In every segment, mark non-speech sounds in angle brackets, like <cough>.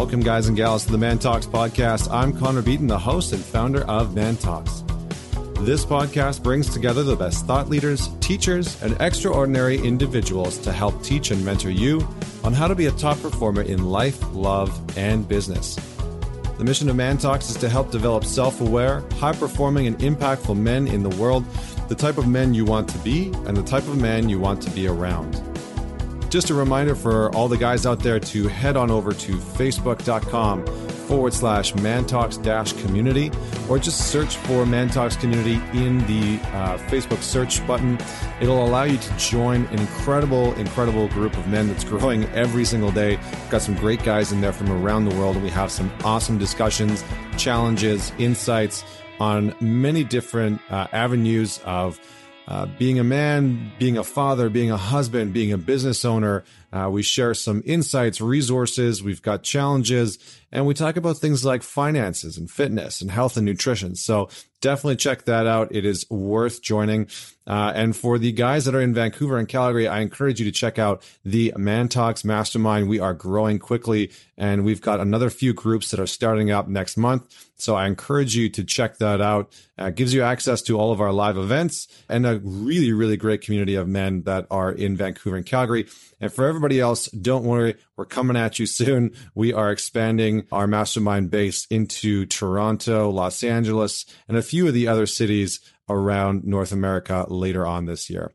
Welcome, guys and gals, to the Man Talks podcast. I'm Connor Beaton, the host and founder of Man Talks. This podcast brings together the best thought leaders, teachers, and extraordinary individuals to help teach and mentor you on how to be a top performer in life, love, and business. The mission of Man Talks is to help develop self aware, high performing, and impactful men in the world, the type of men you want to be, and the type of man you want to be around. Just a reminder for all the guys out there to head on over to facebook.com forward slash mantalks dash community or just search for mantalks community in the uh, facebook search button. It'll allow you to join an incredible incredible group of men that's growing every single day. We've got some great guys in there from around the world and we have some awesome discussions challenges insights on many different uh, avenues of uh, being a man, being a father, being a husband, being a business owner. Uh, we share some insights, resources. We've got challenges, and we talk about things like finances and fitness and health and nutrition. So definitely check that out. It is worth joining. Uh, and for the guys that are in Vancouver and Calgary, I encourage you to check out the Man Talks Mastermind. We are growing quickly, and we've got another few groups that are starting up next month. So I encourage you to check that out. Uh, it gives you access to all of our live events and a really, really great community of men that are in Vancouver and Calgary. And for everybody else, don't worry, we're coming at you soon. We are expanding our mastermind base into Toronto, Los Angeles, and a few of the other cities around North America later on this year.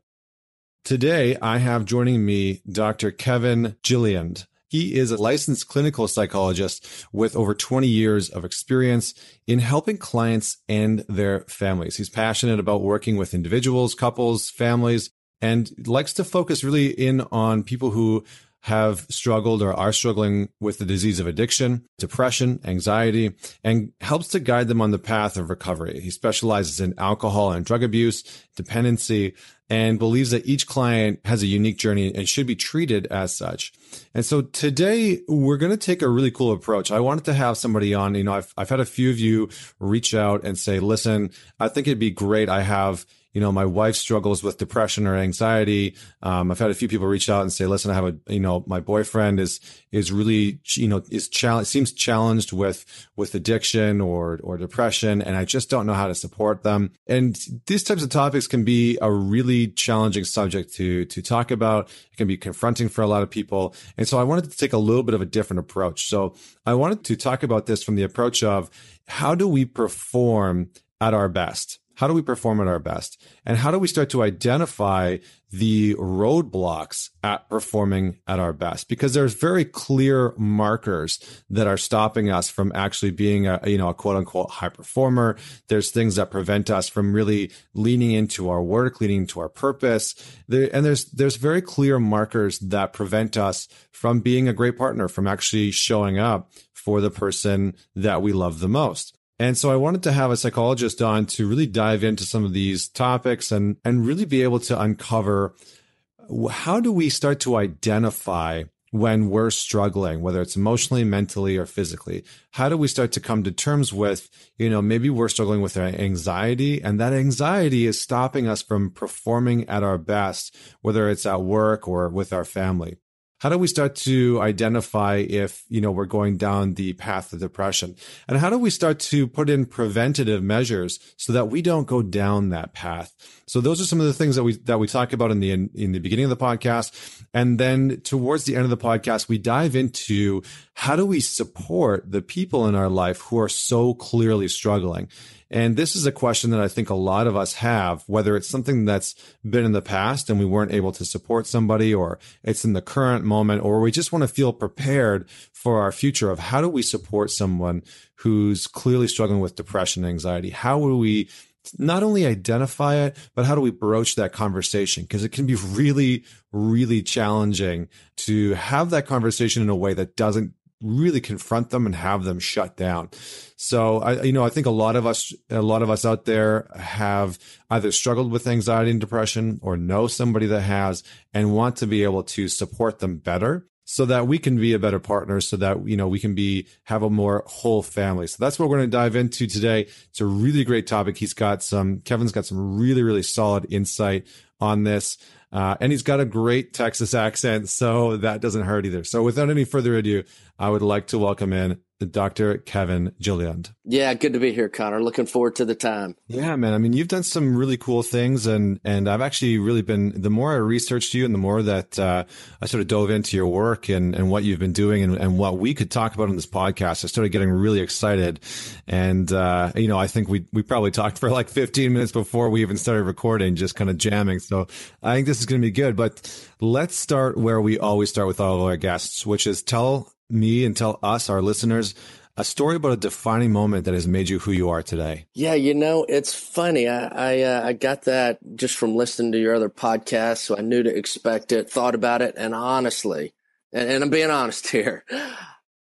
Today, I have joining me Dr. Kevin Gilliland. He is a licensed clinical psychologist with over 20 years of experience in helping clients and their families. He's passionate about working with individuals, couples, families, and likes to focus really in on people who have struggled or are struggling with the disease of addiction, depression, anxiety, and helps to guide them on the path of recovery. He specializes in alcohol and drug abuse, dependency, and believes that each client has a unique journey and should be treated as such. And so today we're going to take a really cool approach. I wanted to have somebody on, you know, I've, I've had a few of you reach out and say, listen, I think it'd be great. I have, you know, my wife struggles with depression or anxiety. Um, I've had a few people reach out and say, listen, I have a, you know, my boyfriend is, is really, you know, is challenged, seems challenged with, with addiction or, or depression. And I just don't know how to support them. And these types of topics can be a really challenging subject to, to talk about. It can be confronting for a lot of people. And so I wanted to take a little bit of a different approach. So I wanted to talk about this from the approach of how do we perform at our best? How do we perform at our best? And how do we start to identify the roadblocks at performing at our best? Because there's very clear markers that are stopping us from actually being a, you know, a quote unquote high performer. There's things that prevent us from really leaning into our work, leaning into our purpose. There, and there's, there's very clear markers that prevent us from being a great partner, from actually showing up for the person that we love the most. And so I wanted to have a psychologist on to really dive into some of these topics and, and really be able to uncover how do we start to identify when we're struggling, whether it's emotionally, mentally, or physically? How do we start to come to terms with, you know, maybe we're struggling with anxiety and that anxiety is stopping us from performing at our best, whether it's at work or with our family how do we start to identify if you know we're going down the path of depression? And how do we start to put in preventative measures so that we don't go down that path? So those are some of the things that we that we talk about in the in, in the beginning of the podcast. And then towards the end of the podcast we dive into how do we support the people in our life who are so clearly struggling and this is a question that I think a lot of us have, whether it's something that's been in the past and we weren't able to support somebody, or it's in the current moment, or we just want to feel prepared for our future of how do we support someone who's clearly struggling with depression anxiety? How will we not only identify it, but how do we broach that conversation? Because it can be really, really challenging to have that conversation in a way that doesn't really confront them and have them shut down. So I, you know, I think a lot of us, a lot of us out there have either struggled with anxiety and depression or know somebody that has and want to be able to support them better so that we can be a better partner so that you know we can be have a more whole family. So that's what we're going to dive into today. It's a really great topic. He's got some kevin's got some really really solid insight on this Uh, and he's got a great Texas accent, so that doesn't hurt either. So without any further ado, I would like to welcome in Dr. Kevin Gilliland. Yeah, good to be here, Connor. Looking forward to the time. Yeah, man. I mean, you've done some really cool things, and and I've actually really been. The more I researched you, and the more that uh, I sort of dove into your work and and what you've been doing, and, and what we could talk about on this podcast, I started getting really excited. And uh, you know, I think we we probably talked for like 15 minutes before we even started recording, just kind of jamming. So I think this is going to be good. But let's start where we always start with all of our guests, which is tell me and tell us, our listeners, a story about a defining moment that has made you who you are today. Yeah, you know, it's funny. I I, uh, I got that just from listening to your other podcasts, so I knew to expect it, thought about it, and honestly, and, and I'm being honest <laughs> here,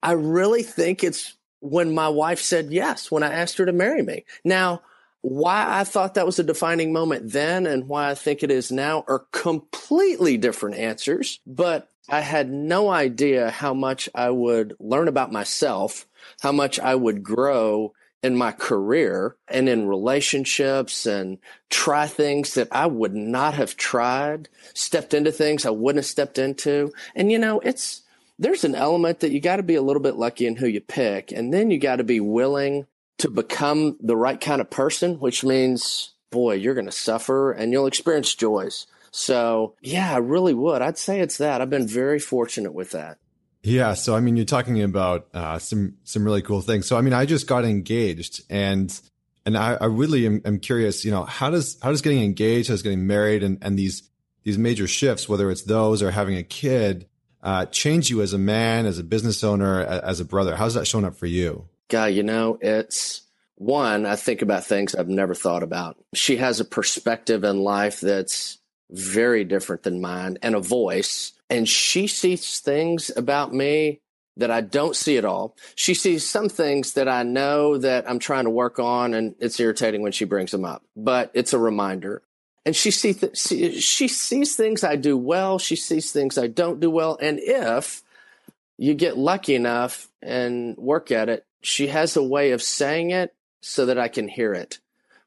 I really think it's when my wife said yes when I asked her to marry me. Now, why I thought that was a defining moment then and why I think it is now are completely different answers, but I had no idea how much I would learn about myself, how much I would grow in my career and in relationships and try things that I would not have tried, stepped into things I wouldn't have stepped into. And you know, it's, there's an element that you got to be a little bit lucky in who you pick. And then you got to be willing to become the right kind of person, which means, boy, you're going to suffer and you'll experience joys. So, yeah, I really would. I'd say it's that. I've been very fortunate with that. Yeah. So, I mean, you're talking about uh, some some really cool things. So, I mean, I just got engaged, and and I, I really am, am, curious. You know, how does how does getting engaged, how does getting married, and and these these major shifts, whether it's those or having a kid, uh, change you as a man, as a business owner, as a brother? How's that showing up for you? Guy, you know, it's one. I think about things I've never thought about. She has a perspective in life that's very different than mine and a voice. And she sees things about me that I don't see at all. She sees some things that I know that I'm trying to work on and it's irritating when she brings them up, but it's a reminder. And she see th- she sees things I do well. She sees things I don't do well. And if you get lucky enough and work at it, she has a way of saying it so that I can hear it,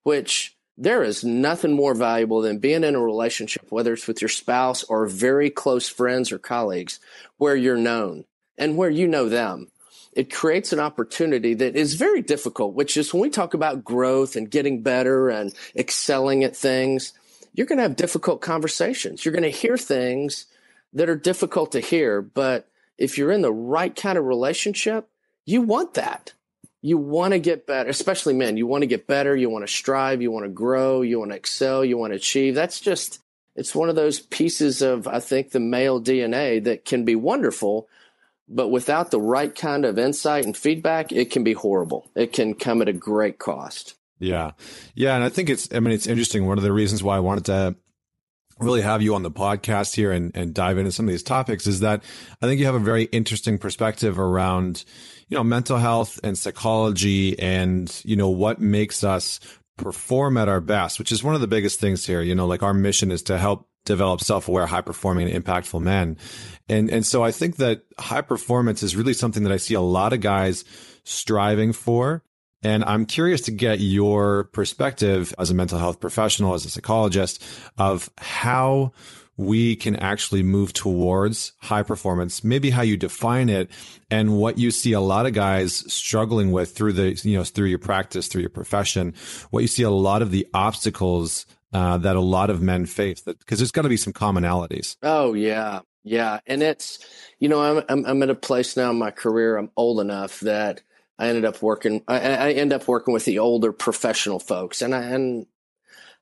which there is nothing more valuable than being in a relationship, whether it's with your spouse or very close friends or colleagues, where you're known and where you know them. It creates an opportunity that is very difficult, which is when we talk about growth and getting better and excelling at things, you're going to have difficult conversations. You're going to hear things that are difficult to hear. But if you're in the right kind of relationship, you want that you want to get better, especially men. You want to get better. You want to strive. You want to grow. You want to excel. You want to achieve. That's just, it's one of those pieces of, I think, the male DNA that can be wonderful, but without the right kind of insight and feedback, it can be horrible. It can come at a great cost. Yeah. Yeah. And I think it's, I mean, it's interesting. One of the reasons why I wanted to really have you on the podcast here and, and dive into some of these topics is that I think you have a very interesting perspective around, you know, mental health and psychology and, you know, what makes us perform at our best, which is one of the biggest things here. You know, like our mission is to help develop self-aware, high-performing and impactful men. And, and so I think that high performance is really something that I see a lot of guys striving for. And I'm curious to get your perspective as a mental health professional, as a psychologist of how we can actually move towards high performance, maybe how you define it and what you see a lot of guys struggling with through the, you know, through your practice, through your profession, what you see a lot of the obstacles uh, that a lot of men face that because there's got to be some commonalities. Oh yeah. Yeah. And it's, you know, I'm, I'm, I'm at a place now in my career. I'm old enough that I ended up working, I, I end up working with the older professional folks and I, and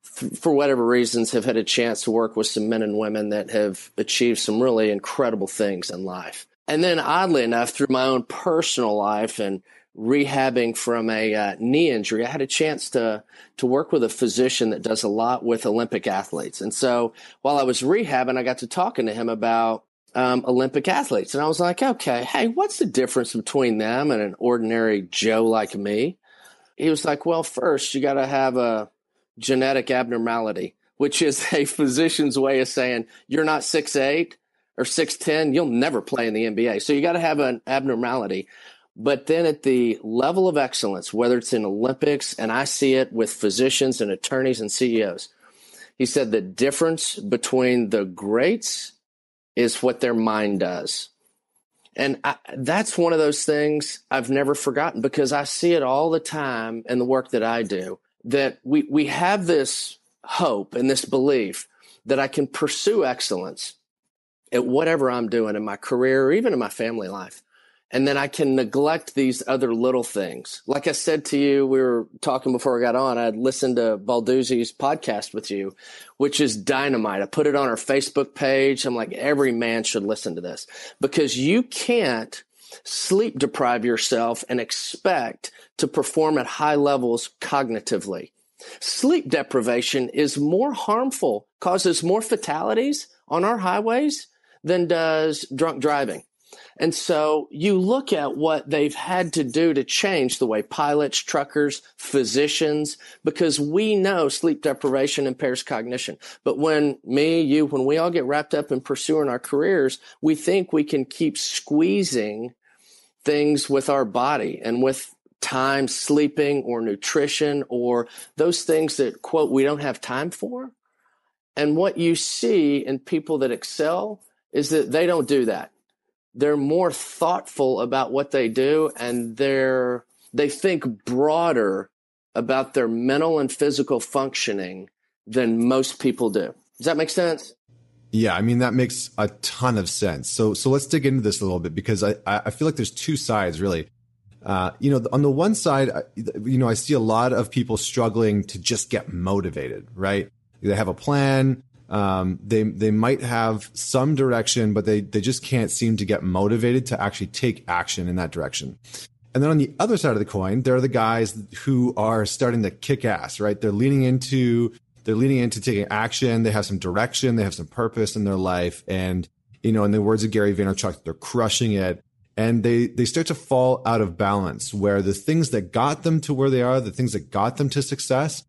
for whatever reasons, have had a chance to work with some men and women that have achieved some really incredible things in life. And then, oddly enough, through my own personal life and rehabbing from a uh, knee injury, I had a chance to to work with a physician that does a lot with Olympic athletes. And so, while I was rehabbing, I got to talking to him about um, Olympic athletes, and I was like, okay, hey, what's the difference between them and an ordinary Joe like me? He was like, well, first you got to have a genetic abnormality, which is <laughs> a physician's way of saying you're not six eight or 6'10, you'll never play in the NBA. So you got to have an abnormality. But then at the level of excellence, whether it's in Olympics, and I see it with physicians and attorneys and CEOs, He said the difference between the greats is what their mind does. And I, that's one of those things I've never forgotten because I see it all the time in the work that I do that we, we have this hope and this belief that I can pursue excellence at whatever I'm doing in my career or even in my family life. And then I can neglect these other little things. Like I said to you, we were talking before I got on. I listened to Balduzzi's podcast with you, which is dynamite. I put it on our Facebook page. I'm like, every man should listen to this because you can't sleep deprive yourself and expect to perform at high levels cognitively. Sleep deprivation is more harmful, causes more fatalities on our highways than does drunk driving. And so you look at what they've had to do to change the way pilots, truckers, physicians, because we know sleep deprivation impairs cognition. But when me, you, when we all get wrapped up in pursuing our careers, we think we can keep squeezing things with our body and with time sleeping or nutrition or those things that quote we don't have time for. And what you see in people that excel is that they don't do that. They're more thoughtful about what they do and they're they think broader about their mental and physical functioning than most people do. Does that make sense? Yeah, I mean that makes a ton of sense. So so let's dig into this a little bit because I I feel like there's two sides really. Uh, you know, on the one side, you know, I see a lot of people struggling to just get motivated. Right? They have a plan. Um, they they might have some direction, but they they just can't seem to get motivated to actually take action in that direction. And then on the other side of the coin, there are the guys who are starting to kick ass. Right? They're leaning into they're leaning into taking action. They have some direction. They have some purpose in their life. And, you know, in the words of Gary Vaynerchuk, they're crushing it. And they, they start to fall out of balance where the things that got them to where they are, the things that got them to success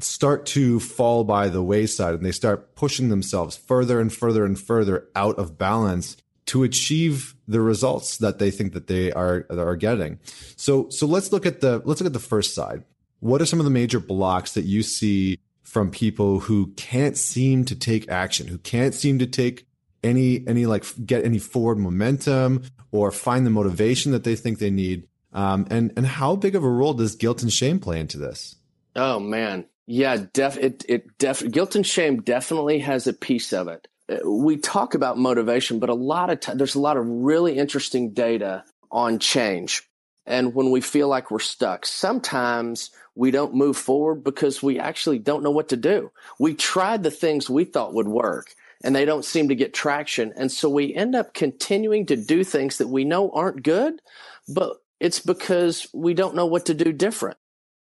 start to fall by the wayside and they start pushing themselves further and further and further out of balance to achieve the results that they think that they are, are getting. So, so let's look at the, let's look at the first side. What are some of the major blocks that you see from people who can't seem to take action, who can't seem to take any any like get any forward momentum or find the motivation that they think they need. Um, and and how big of a role does guilt and shame play into this? Oh man, yeah, def it it def guilt and shame definitely has a piece of it. Uh, we talk about motivation, but a lot of time there's a lot of really interesting data on change. And when we feel like we're stuck, sometimes we don't move forward because we actually don't know what to do. We tried the things we thought would work and they don't seem to get traction. And so we end up continuing to do things that we know aren't good, but it's because we don't know what to do different.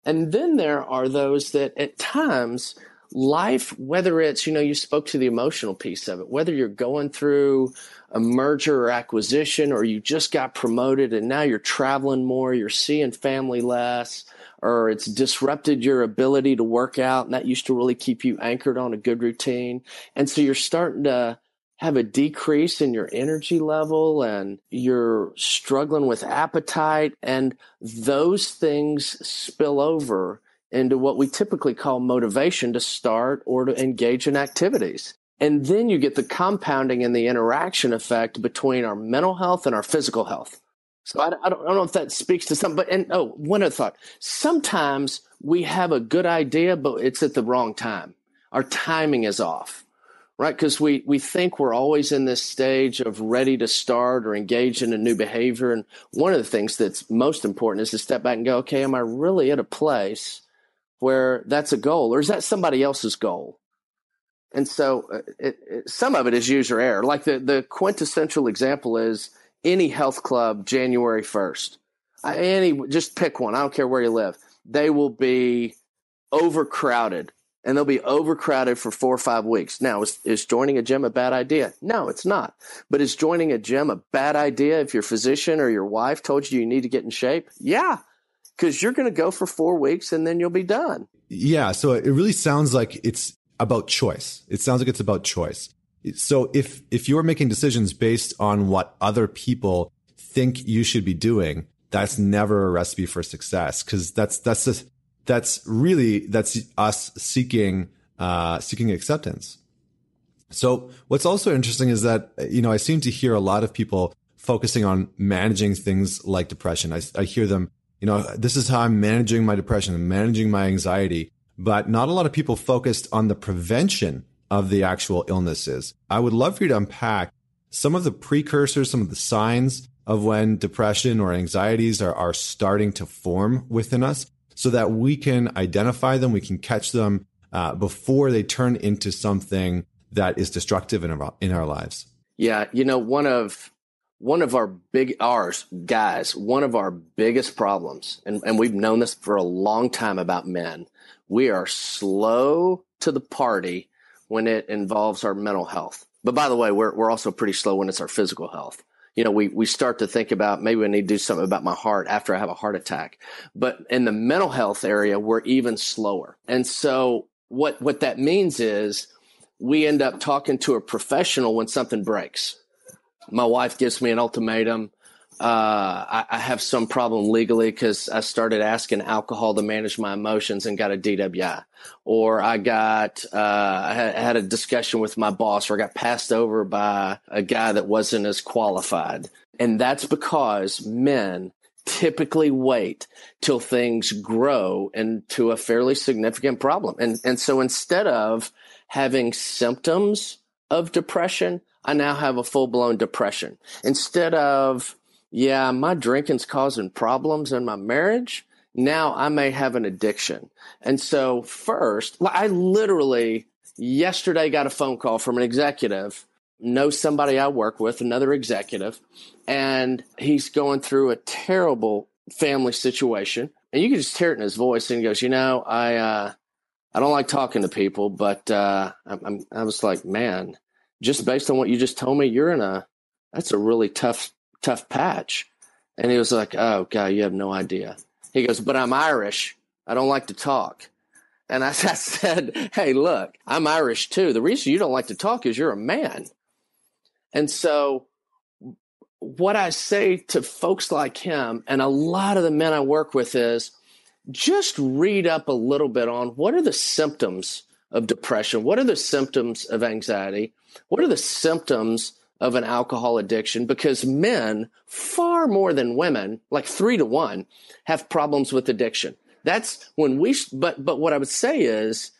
And then there are those that at times life, whether it's, you know, you spoke to the emotional piece of it, whether you're going through a merger or acquisition or you just got promoted and now you're traveling more, you're seeing family less, or it's disrupted your ability to work out and that used to really keep you anchored on a good routine. And so you're starting to have a decrease in your energy level and you're struggling with appetite and those things spill over into what we typically call motivation to start or to engage in activities. And then you get the compounding and the interaction effect between our mental health and our physical health. So I, I, don't, I don't know if that speaks to some, but and oh, one other thought. Sometimes we have a good idea, but it's at the wrong time. Our timing is off, right? Because we we think we're always in this stage of ready to start or engage in a new behavior. And one of the things that's most important is to step back and go, okay, am I really at a place where that's a goal, or is that somebody else's goal? And so, uh, it, it, some of it is user error. Like the the quintessential example is any health club January 1st. Any, just pick one. I don't care where you live. They will be overcrowded and they'll be overcrowded for four or five weeks. Now, is, is joining a gym a bad idea? No, it's not. But is joining a gym a bad idea if your physician or your wife told you you need to get in shape? Yeah, because you're going to go for four weeks and then you'll be done. Yeah. So it really sounds like it's about choice. It sounds like it's about choice. So if if you're making decisions based on what other people think you should be doing, that's never a recipe for success because that's that's that's really that's us seeking uh, seeking acceptance. So what's also interesting is that, you know, I seem to hear a lot of people focusing on managing things like depression. I, I hear them, you know, this is how I'm managing my depression and managing my anxiety, but not a lot of people focused on the prevention of the actual illnesses. I would love for you to unpack some of the precursors, some of the signs of when depression or anxieties are, are starting to form within us so that we can identify them, we can catch them uh, before they turn into something that is destructive in our, in our lives. Yeah, you know, one of one of our big ours guys, one of our biggest problems, and, and we've known this for a long time about men, we are slow to the party when it involves our mental health. But by the way, we're we're also pretty slow when it's our physical health. You know, we we start to think about maybe we need to do something about my heart after I have a heart attack. But in the mental health area, we're even slower. And so what what that means is we end up talking to a professional when something breaks. My wife gives me an ultimatum. Uh, I, I, have some problem legally because I started asking alcohol to manage my emotions and got a DWI, or I got uh, I had, had a discussion with my boss, or I got passed over by a guy that wasn't as qualified, and that's because men typically wait till things grow into a fairly significant problem, and and so instead of having symptoms of depression, I now have a full blown depression. Instead of, yeah, my drinking's causing problems in my marriage, now I may have an addiction. And so, first, I literally yesterday got a phone call from an executive, know somebody I work with, another executive, and he's going through a terrible family situation. And you can just hear it in his voice. And he goes, You know, I, uh, I don't like talking to people, but uh, I'm, I was like, man, just based on what you just told me, you're in a that's a really tough tough patch. And he was like, oh god, you have no idea. He goes, but I'm Irish. I don't like to talk. And I, <laughs> I said, hey, look, I'm Irish too. The reason you don't like to talk is you're a man. And so what I say to folks like him and a lot of the men I work with is just read up a little bit on what are the symptoms of depression? What are the symptoms of anxiety? What are the symptoms of an alcohol addiction? Because men, far more than women, like three to one, have problems with addiction. That's when we, but, but what I would say is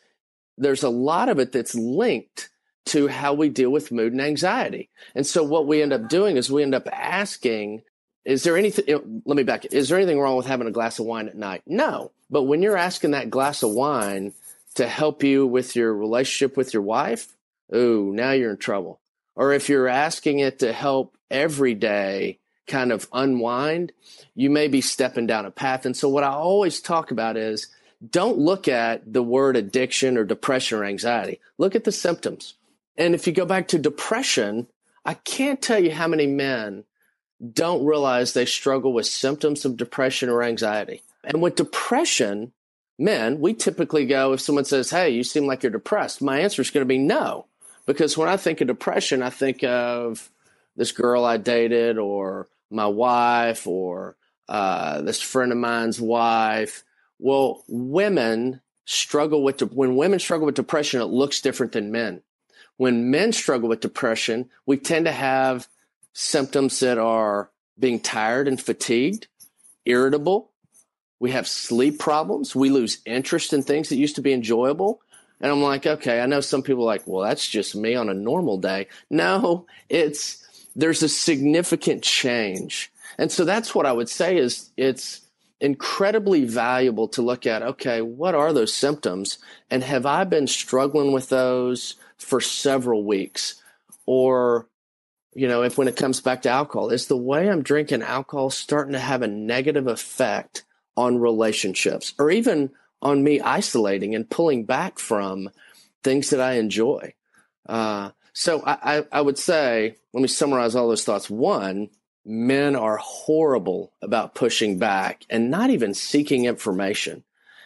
there's a lot of it that's linked to how we deal with mood and anxiety. And so what we end up doing is we end up asking is there anything, let me back, is there anything wrong with having a glass of wine at night? No. But when you're asking that glass of wine to help you with your relationship with your wife, ooh, now you're in trouble. Or if you're asking it to help every day kind of unwind, you may be stepping down a path. And so what I always talk about is don't look at the word addiction or depression or anxiety. Look at the symptoms. And if you go back to depression, I can't tell you how many men don't realize they struggle with symptoms of depression or anxiety. And with depression, men, we typically go, if someone says, Hey, you seem like you're depressed, my answer is going to be no. Because when I think of depression, I think of this girl I dated or my wife or uh, this friend of mine's wife. Well, women struggle with, de- when women struggle with depression, it looks different than men. When men struggle with depression, we tend to have symptoms that are being tired and fatigued, irritable. We have sleep problems. We lose interest in things that used to be enjoyable. And I'm like, okay, I know some people are like, well, that's just me on a normal day. No, it's, there's a significant change. And so that's what I would say is it's incredibly valuable to look at, okay, what are those symptoms? And have I been struggling with those for several weeks? Or you know, if when it comes back to alcohol, is the way I'm drinking alcohol starting to have a negative effect on relationships or even on me isolating and pulling back from things that I enjoy? Uh, so I, I, I would say, let me summarize all those thoughts. One, men are horrible about pushing back and not even seeking information.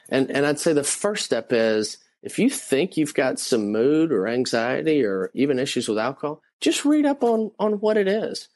And, and I'd say the first step is if you think you've got some mood or anxiety or even issues with alcohol, just read up on on what it is.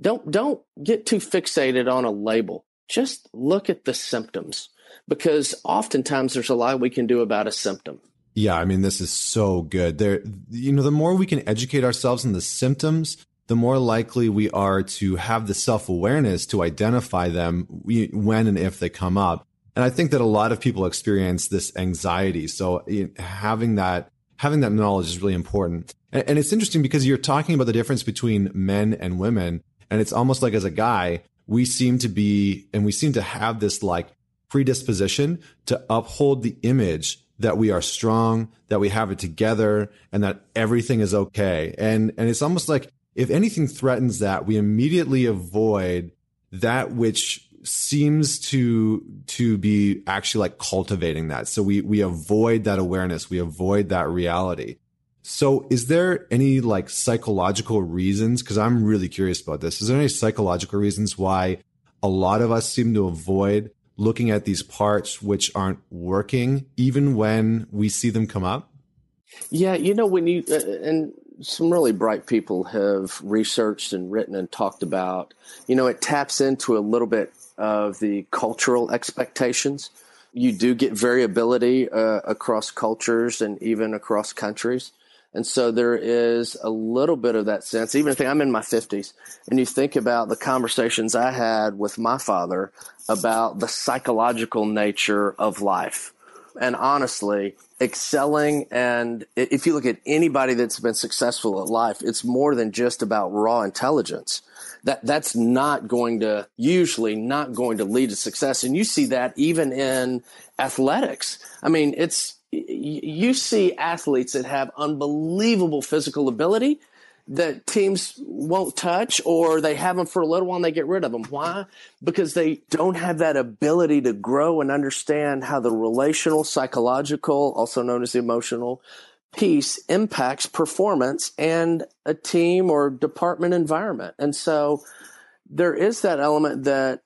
Don't don't get too fixated on a label. Just look at the symptoms because oftentimes there's a lot we can do about a symptom. Yeah, I mean, this is so good. There, you know, the more we can educate ourselves on the symptoms, the more likely we are to have the self awareness to identify them when and if they come up. And I think that a lot of people experience this anxiety. So having that, having that knowledge is really important. And, and it's interesting because you're talking about the difference between men and women. And it's almost like as a guy, we seem to be, and we seem to have this like predisposition to uphold the image that we are strong, that we have it together, and that everything is okay. And and it's almost like if anything threatens that, we immediately avoid that which seems to to be actually like cultivating that. So we we avoid that awareness, we avoid that reality. So is there any like psychological reasons cuz I'm really curious about this. Is there any psychological reasons why a lot of us seem to avoid looking at these parts which aren't working even when we see them come up? Yeah, you know when you uh, and some really bright people have researched and written and talked about, you know, it taps into a little bit of the cultural expectations. You do get variability uh, across cultures and even across countries. And so there is a little bit of that sense, even if I'm in my 50s and you think about the conversations I had with my father about the psychological nature of life. And honestly, excelling and if you look at anybody that's been successful at life, it's more than just about raw intelligence. That that's not going to usually not going to lead to success. And you see that even in athletics. I mean, it's you see athletes that have unbelievable physical ability that teams won't touch or they have them for a little while and they get rid of them. Why? Because they don't have that ability to grow and understand how the relational, psychological, also known as the emotional piece impacts performance and a team or department environment. And so there is that element that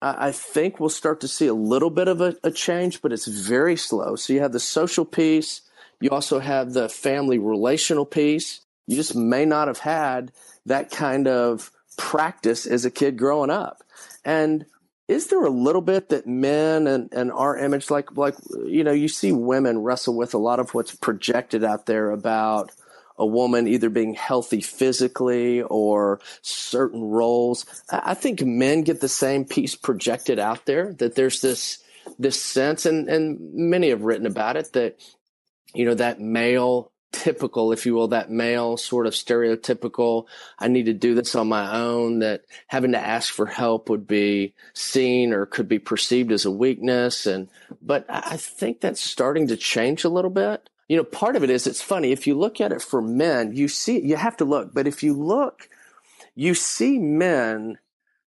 I think we'll start to see a little bit of a, a change, but it's very slow. So you have the social piece. You also have the family relational piece you just may not have had that kind of practice as a kid growing up. And is there a little bit that men and, and our image, like, like, you know, you see women wrestle with a lot of what's projected out there about a woman either being healthy physically or certain roles. I think men get the same piece projected out there that there's this, this sense, and, and many have written about it that, you know, that male typical, if you will, that male sort of stereotypical, I need to do this on my own, that having to ask for help would be seen or could be perceived as a weakness. And, but I think that's starting to change a little bit. You know, part of it is it's funny. If you look at it for men, you see, you have to look, but if you look, you see men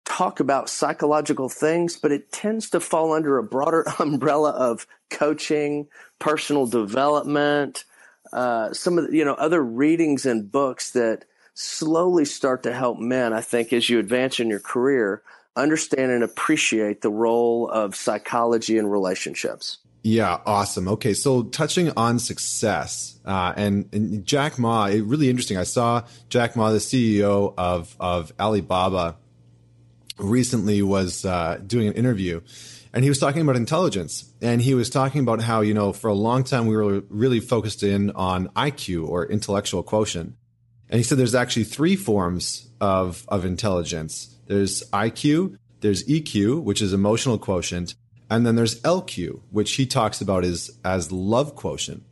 talk about psychological things, but it tends to fall under a broader <laughs> umbrella of coaching, personal development, uh, some of the, you know other readings and books that slowly start to help men. I think as you advance in your career, understand and appreciate the role of psychology and relationships. Yeah, awesome. Okay, so touching on success uh, and, and Jack Ma, it, really interesting. I saw Jack Ma, the CEO of of Alibaba, recently was uh, doing an interview, and he was talking about intelligence and he was talking about how you know for a long time we were really focused in on iq or intellectual quotient and he said there's actually three forms of of intelligence there's iq there's eq which is emotional quotient and then there's lq which he talks about is as love quotient.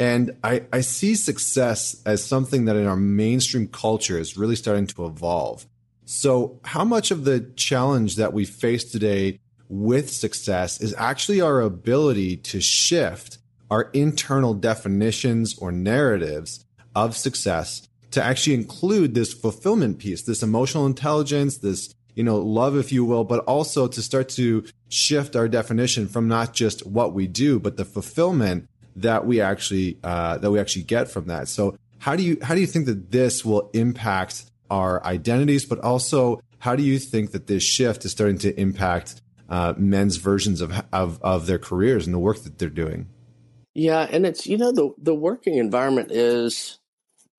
And I, I see success as something that in our mainstream culture is really starting to evolve. So how much of the challenge that we face today with success is actually our ability to shift our internal definitions or narratives of success to actually include this fulfillment piece, this emotional intelligence, this, you know, love, if you will, but also to start to shift our definition from not just what we do, but the fulfillment that we actually, uh, that we actually get from that. So how do you, how do you think that this will impact our identities, but also how do you think that this shift is starting to impact uh, men's versions of, of of their careers and the work that they're doing. Yeah, and it's you know the the working environment is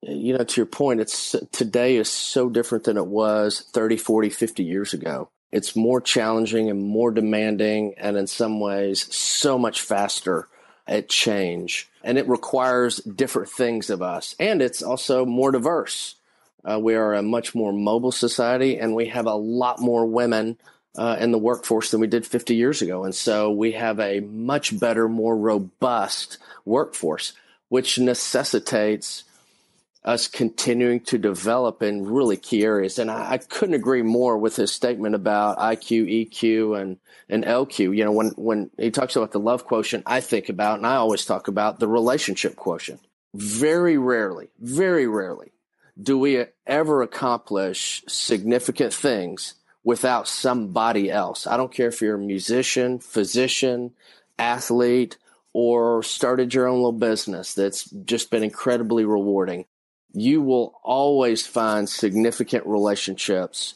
you know to your point it's today is so different than it was 30 40 50 years ago it's more challenging and more demanding and in some ways so much faster at change. And it requires different things of us. And it's also more diverse. Uh, we are a much more mobile society, and we have a lot more women uh, in the workforce than we did 50 years ago. And so we have a much better, more robust workforce, which necessitates us continuing to develop in really key areas. And I, I, couldn't agree more with his statement about IQ, EQ, and, and LQ. You know, when, when he talks about the love quotient, I think about, and I always talk about the relationship quotient. Very rarely, very rarely do we ever accomplish significant things without somebody else. I don't care if you're a musician, physician, athlete, or started your own little business that's just been incredibly rewarding you will always find significant relationships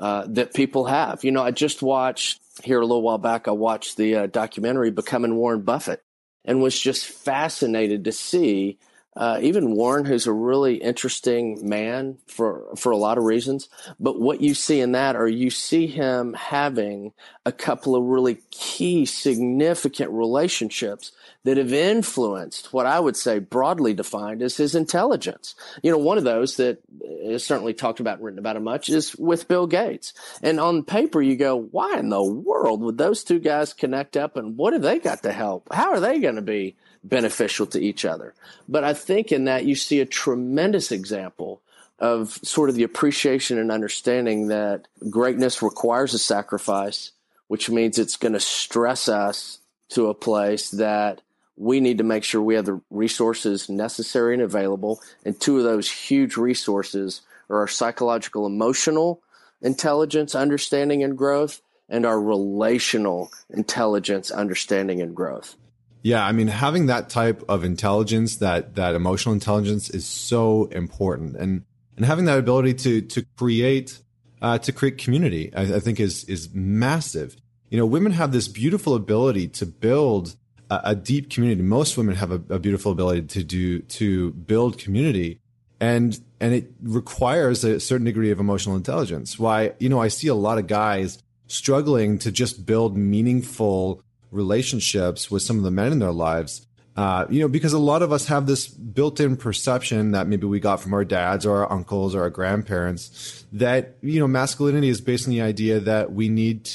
uh, that people have. You know, I just watched here a little while back, I watched the uh, documentary Becoming Warren Buffett and was just fascinated to see uh, even Warren, who's a really interesting man for for a lot of reasons, but what you see in that, or you see him having a couple of really key, significant relationships that have influenced what I would say broadly defined as his intelligence. You know, one of those that is certainly talked about written about a much is with Bill Gates. And on paper, you go, why in the world would those two guys connect up and what have they got to help? How are they going to be beneficial to each other? But I think in that you see a tremendous example of sort of the appreciation and understanding that greatness requires a sacrifice, which means it's going to stress us to a place that we need to make sure we have the resources necessary and available. And two of those huge resources are our psychological, emotional intelligence, understanding, and growth, and our relational intelligence, understanding, and growth. Yeah, I mean, having that type of intelligence, that that emotional intelligence, is so important, and and having that ability to to create uh, to create community, I, I think is is massive. You know, women have this beautiful ability to build a, deep community. Most women have a, a beautiful ability to do to build community, and and it requires a certain degree of emotional intelligence. Why you know I see a lot of guys struggling to just build meaningful relationships with some of the men in their lives. Uh, you know, because a lot of us have this built-in perception that maybe we got from our dads or our uncles or our grandparents that you know masculinity is based on the idea that we need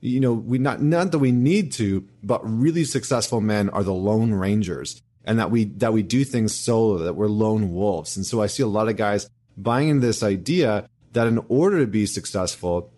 you know, we not not that we need to, but really successful men are the lone rangers, and that we that we do things solo, that we're lone wolves. And so I see a lot of guys buying into this idea that in order to be successful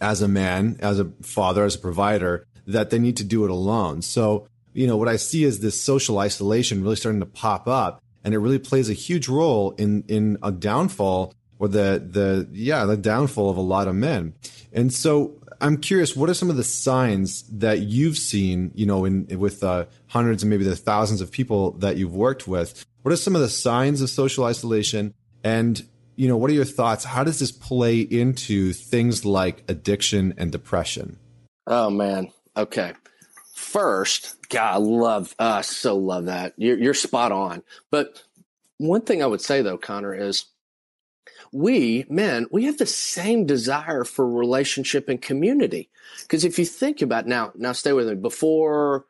as a man, as a father, as a provider, that they need to do it alone. So you know what I see is this social isolation really starting to pop up, and it really plays a huge role in in a downfall or the the yeah the downfall of a lot of men. And so I'm curious, what are some of the signs that you've seen, you know, in with uh, hundreds and maybe the thousands of people that you've worked with? What are some of the signs of social isolation? And, you know, what are your thoughts? How does this play into things like addiction and depression? Oh, man. Okay. First, God, I love, uh, so love that. You're, you're spot on. But one thing I would say, though, Connor, is we men, we have the same desire for relationship and community. Because if you think about now, now stay with me before,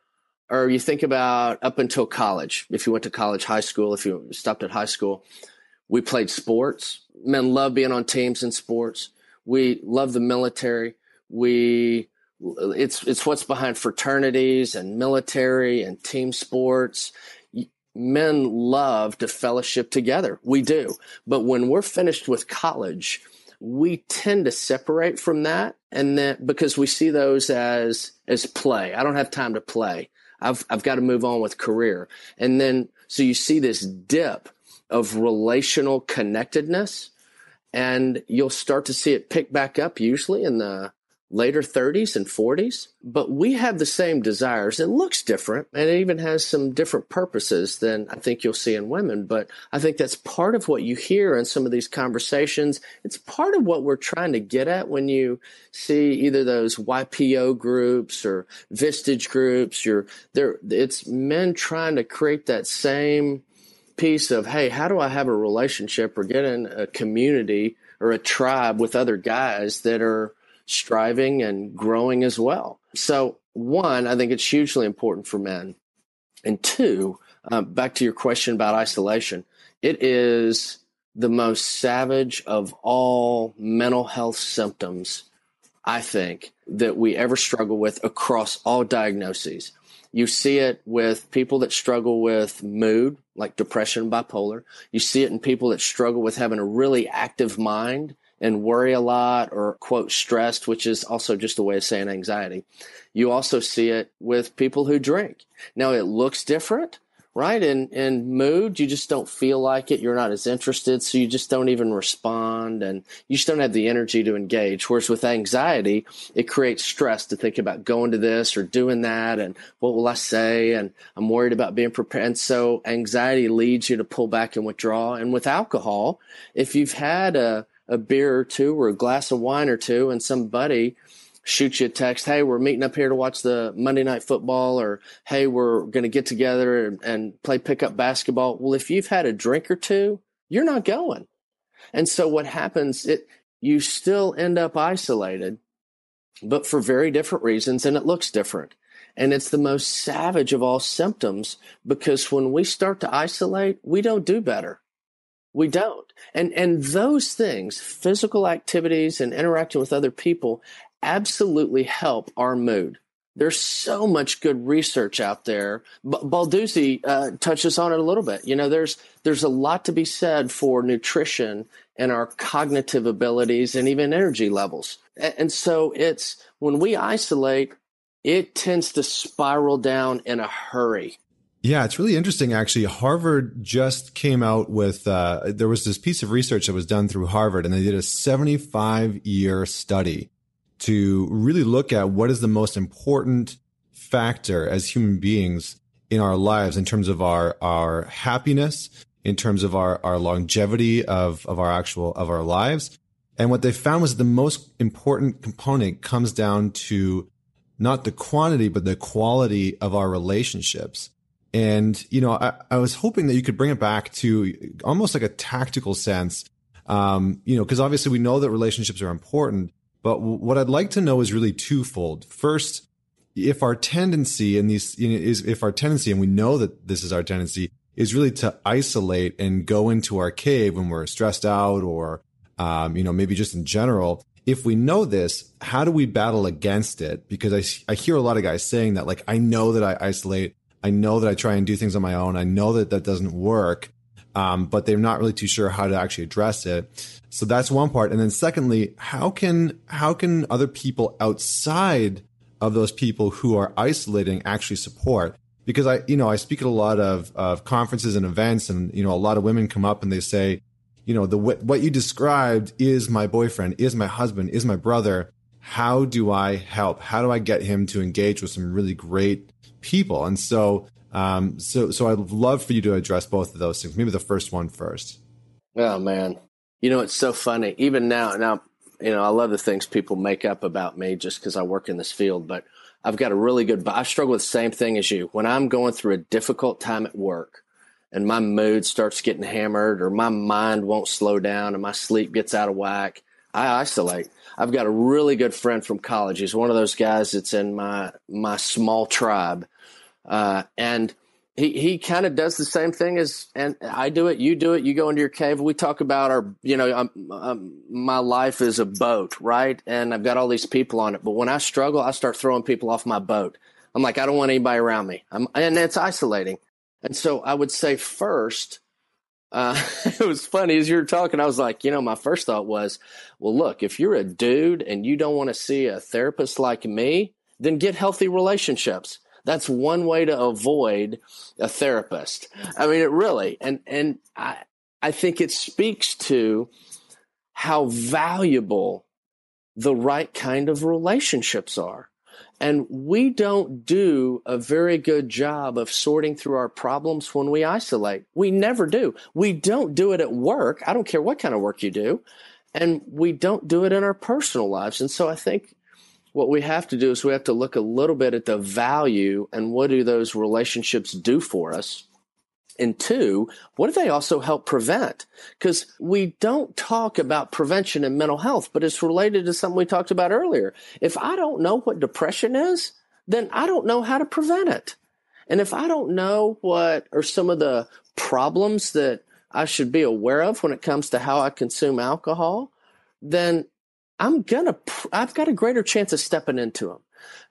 or you think about up until college, if you went to college, high school, if you stopped at high school, we played sports. Men love being on teams in sports. We love the military. We, it's, it's what's behind fraternities and military and team sports men love to fellowship together. We do. But when we're finished with college, we tend to separate from that and then because we see those as as play. I don't have time to play. I've I've got to move on with career. And then so you see this dip of relational connectedness and you'll start to see it pick back up usually in the later 30s and 40s, but we have the same desires. It looks different and it even has some different purposes than I think you'll see in women. But I think that's part of what you hear in some of these conversations. It's part of what we're trying to get at when you see either those YPO groups or Vistage groups. You're there. It's men trying to create that same piece of, Hey, how do I have a relationship or get in a community or a tribe with other guys that are striving and growing as well. So, one, I think it's hugely important for men And two, uh, back to your question about isolation, it is the most savage of all mental health symptoms, I think, that we ever struggle with across all diagnoses. You see it with people that struggle with mood, like depression, bipolar. You see it in people that struggle with having a really active mind and worry a lot or quote stressed, which is also just a way of saying anxiety. You also see it with people who drink. Now it looks different right? In in mood, you just don't feel like it. You're not as interested, so you just don't even respond, and you just don't have the energy to engage. Whereas with anxiety, it creates stress to think about going to this or doing that, and what will I say? And I'm worried about being prepared. And so anxiety leads you to pull back and withdraw. And with alcohol, if you've had a a beer or two or a glass of wine or two, and somebody shoots you a text, hey, we're meeting up here to watch the Monday night football, or hey, we're going to get together and, and play pickup basketball. Well, if you've had a drink or two, you're not going. And so what happens, it you still end up isolated, but for very different reasons, and it looks different. And it's the most savage of all symptoms because when we start to isolate, we don't do better. We don't. And and those things, physical activities and interacting with other people absolutely help our mood. There's so much good research out there. B- Balduzzi uh, touches on it a little bit. You know, there's there's a lot to be said for nutrition and our cognitive abilities and even energy levels. And, and so it's when we isolate, it tends to spiral down in a hurry. Yeah, it's really interesting. Actually, Harvard just came out with uh, there was this piece of research that was done through Harvard, and they did a 75 year study to really look at what is the most important factor as human beings in our lives in terms of our our happiness, in terms of our our longevity of of our actual of our lives. And what they found was the most important component comes down to not the quantity, but the quality of our relationships. And, you know, I, I was hoping that you could bring it back to almost like a tactical sense. Um, you know, because obviously we know that relationships are important, but what I'd like to know is really twofold. First, if our tendency and these you know, is if our tendency, and we know that this is our tendency, is really to isolate and go into our cave when we're stressed out or um, you know maybe just in general. If we know this, how do we battle against it? Because I I hear a lot of guys saying that like I know that I isolate, I know that I try and do things on my own, I know that that doesn't work, um, but they're not really too sure how to actually address it. So that's one part. And then secondly, how can how can other people outside of those people who are isolating actually support? Because I, you know, I speak at a lot of, of conferences and events, and you know, a lot of women come up and they say, you know, the what you described is my boyfriend, is my husband, is my brother. How do I help? How do I get him to engage with some really great people? And so, um, so, so I'd love for you to address both of those things. Maybe the first one first. Oh man, you know, it's so funny. Even now, now, you know, I love the things people make up about me just because I work in this field, but I've got a really good, I struggle with the same thing as you. When I'm going through a difficult time at work and my mood starts getting hammered or my mind won't slow down and my sleep gets out of whack, I isolate. I've got a really good friend from college. He's one of those guys that's in my, my small tribe. Uh, and he he kind of does the same thing as and I do it. You do it. You go into your cave. We talk about our you know um, um, my life is a boat, right? And I've got all these people on it. But when I struggle, I start throwing people off my boat. I'm like I don't want anybody around me. I'm, and it's isolating. And so I would say first. Uh, <laughs> it was funny as you were talking. I was like, you know, my first thought was, well, look, if you're a dude and you don't want to see a therapist like me, then get healthy relationships that's one way to avoid a therapist. I mean, it really, and, and I, I think it speaks to how valuable the right kind of relationships are. And we don't do a very good job of sorting through our problems when we isolate. We never do. We don't do it at work. I don't care what kind of work you do. And we don't do it in our personal lives. And so I think what we have to do is we have to look a little bit at the value and what do those relationships do for us. And two, what do they also help prevent? Because we don't talk about prevention in mental health, but it's related to something we talked about earlier. If I don't know what depression is, then I don't know how to prevent it. And if I don't know what are some of the problems that I should be aware of when it comes to how I consume alcohol, then I'm gonna, I've got a greater chance of stepping into them.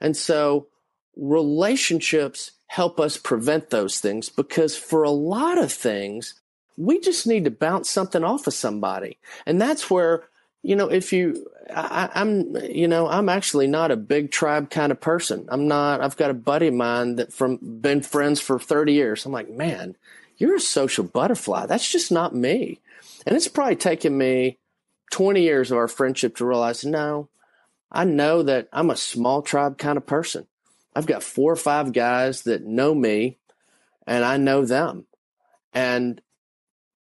And so relationships help us prevent those things because for a lot of things, we just need to bounce something off of somebody. And that's where, you know, if you, I, am you know, I'm actually not a big tribe kind of person. I'm not, I've got a buddy of mine that from been friends for 30 years. I'm like, man, you're a social butterfly. That's just not me. And it's probably taken me 20 years of our friendship to realize, no, I know that I'm a small tribe kind of person. I've got four or five guys that know me and I know them. And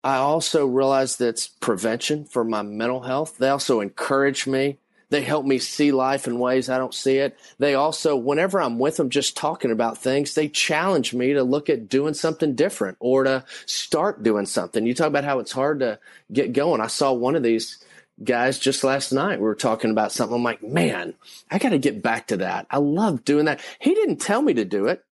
I also realize that's prevention for my mental health. They also encourage me. They help me see life in ways I don't see it. They also, whenever I'm with them just talking about things, they challenge me to look at doing something different or to start doing something. You talk about how it's hard to get going. I saw one of these guys just last night. We were talking about something. I'm like, man, I got to get back to that. I love doing that. He didn't tell me to do it,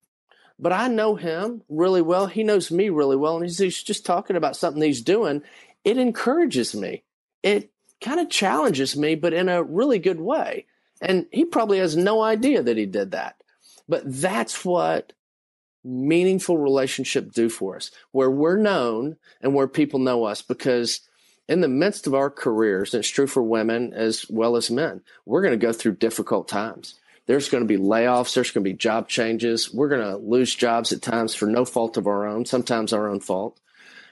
but I know him really well. He knows me really well. And he's, he's just talking about something he's doing. It encourages me. It kind of challenges me, but in a really good way. And he probably has no idea that he did that. But that's what meaningful relationships do for us, where we're known and where people know us because in the midst of our careers, and it's true for women as well as men, we're going to go through difficult times. There's going to be layoffs, there's going to be job changes. We're going to lose jobs at times for no fault of our own, sometimes our own fault.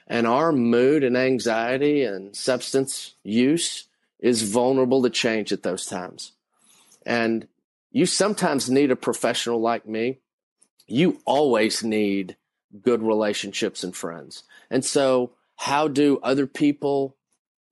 And our mood and anxiety and substance use is vulnerable to change at those times. And you sometimes need a professional like me. You always need good relationships and friends. And so, how do other people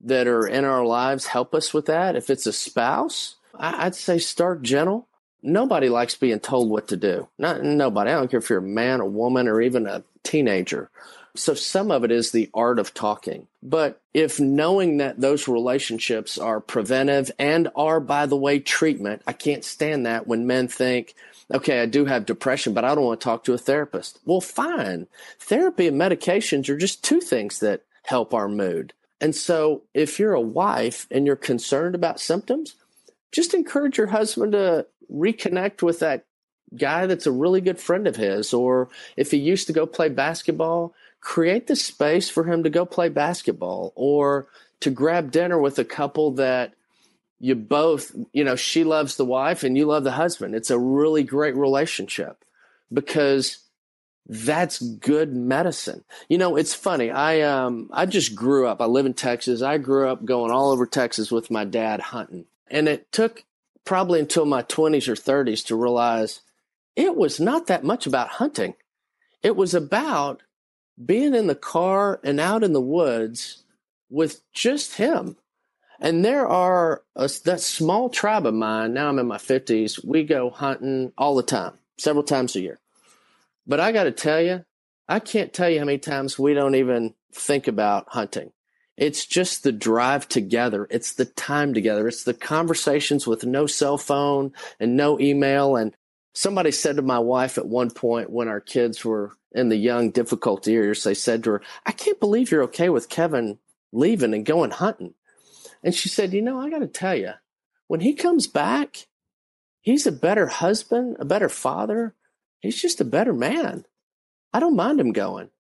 that are in our lives help us with that. If it's a spouse, I'd say start gentle. Nobody likes being told what to do. Not nobody. I don't care if you're a man, a woman, or even a teenager. So some of it is the art of talking. But if knowing that those relationships are preventive and are, by the way, treatment, I can't stand that when men think, okay, I do have depression, but I don't want to talk to a therapist. Well, fine. Therapy and medications are just two things that help our mood. And so if you're a wife and you're concerned about symptoms, just encourage your husband to reconnect with that guy that's a really good friend of his. Or if he used to go play basketball, create the space for him to go play basketball or to grab dinner with a couple that you both, you know, she loves the wife and you love the husband. It's a really great relationship because that's good medicine. You know, it's funny. I um I just grew up. I live in Texas. I grew up going all over Texas with my dad hunting. And it took probably until my 20s or 30s to realize it was not that much about hunting. It was about being in the car and out in the woods with just him. And there are a, that small tribe of mine. Now I'm in my 50s. We go hunting all the time, several times a year. But I got to tell you, I can't tell you how many times we don't even think about hunting. It's just the drive together. It's the time together. It's the conversations with no cell phone and no email. And somebody said to my wife at one point when our kids were in the young, difficult years, they said to her, I can't believe you're okay with Kevin leaving and going hunting. And she said, You know, I got to tell you, when he comes back, he's a better husband, a better father, he's just a better man. I don't mind him going.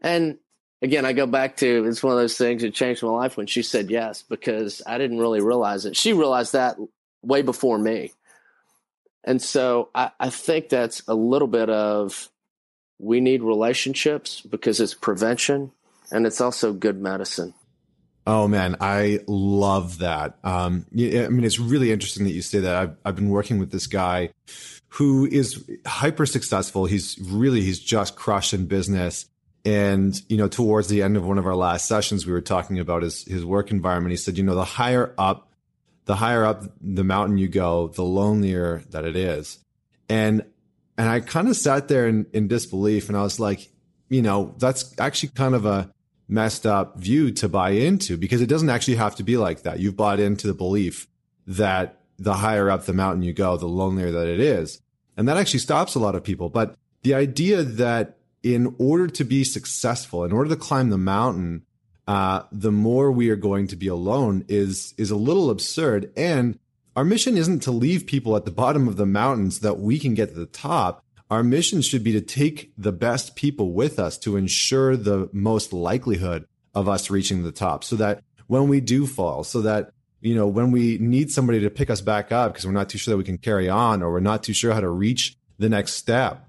And again, I go back to it's one of those things that changed my life when she said yes because I didn't really realize it. She realized that way before me. And so I, I think that's a little bit of we need relationships because it's prevention and it's also good medicine. Oh man, I love that. Um, I mean, it's really interesting that you say that. I've, I've been working with this guy who is hyper successful. He's really, he's just crushed in business. And, you know, towards the end of one of our last sessions, we were talking about his, his work environment. He said, you know, the higher up, the higher up the mountain you go, the lonelier that it is. And, and I kind of sat there in, in disbelief and I was like, you know, that's actually kind of a messed up view to buy into because it doesn't actually have to be like that. You've bought into the belief that the higher up the mountain you go, the lonelier that it is. And that actually stops a lot of people. But the idea that in order to be successful, in order to climb the mountain, uh, the more we are going to be alone is is a little absurd. And our mission isn't to leave people at the bottom of the mountains that we can get to the top. Our mission should be to take the best people with us to ensure the most likelihood of us reaching the top so that when we do fall, so that, you know, when we need somebody to pick us back up because we're not too sure that we can carry on or we're not too sure how to reach the next step,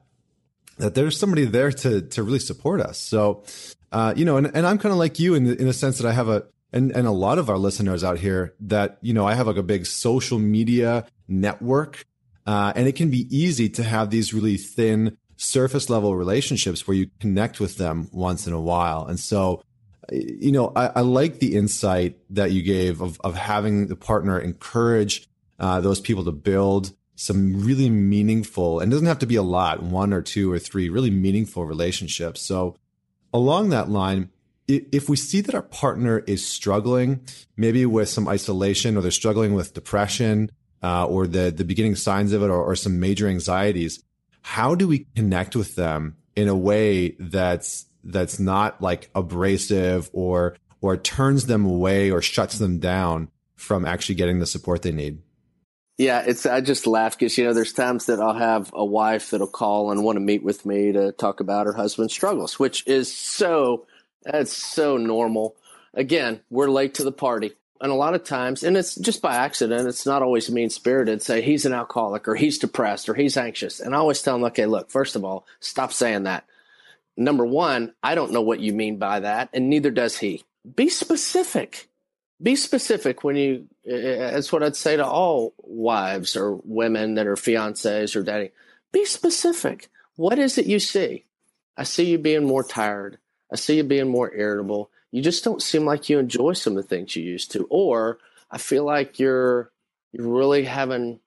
that there's somebody there to, to really support us. So, uh, you know, and, and I'm kind of like you in the, in the sense that I have a, and, and a lot of our listeners out here that, you know, I have like a big social media network. Uh, and it can be easy to have these really thin surface level relationships where you connect with them once in a while. And so, you know, I, I like the insight that you gave of, of having the partner encourage uh, those people to build some really meaningful, and doesn't have to be a lot, one or two or three really meaningful relationships. So, along that line, if we see that our partner is struggling, maybe with some isolation, or they're struggling with depression, uh, or the the beginning signs of it, or, or some major anxieties, how do we connect with them in a way that's that's not like abrasive or or turns them away or shuts them down from actually getting the support they need. Yeah, it's I just laugh because you know there's times that I'll have a wife that'll call and want to meet with me to talk about her husband's struggles, which is so that's so normal. Again, we're late to the party. And a lot of times, and it's just by accident, it's not always mean spirited, say he's an alcoholic or he's depressed or he's anxious. And I always tell them, okay, look, first of all, stop saying that number one, I don't know what you mean by that, and neither does he. Be specific. Be specific when you, eh, eh, that's what I'd say to all wives or women that are fiancés or dating. Be specific. What is it you see? I see you being more tired. I see you being more irritable. You just don't seem like you enjoy some of the things you used to. Or I feel like you're, you're really having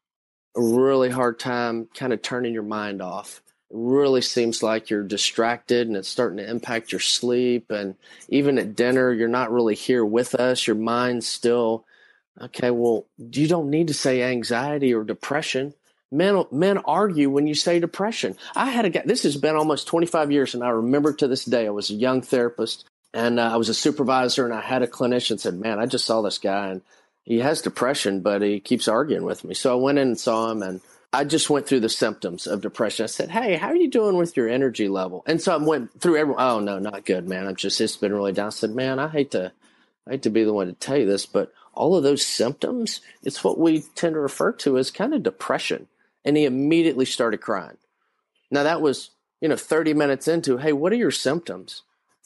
a really hard time kind of turning your mind off It really seems like you're distracted and it's starting to impact your sleep. And even at dinner, you're not really here with us. Your mind's still, okay, well, you don't need to say anxiety or depression. Men, men argue when you say depression. I had a guy, this has been almost 25 years, and I remember to this day, I was a young therapist and uh, I was a supervisor, and I had a clinician said, Man, I just saw this guy and he has depression, but he keeps arguing with me. So I went in and saw him and I just went through the symptoms of depression. I said, Hey, how are you doing with your energy level? And so I went through everyone. Oh, no, not good, man. I'm just, it's been really down. I said, Man, I hate to, I hate to be the one to tell you this, but all of those symptoms, it's what we tend to refer to as kind of depression. And he immediately started crying. Now that was, you know, 30 minutes into, Hey, what are your symptoms?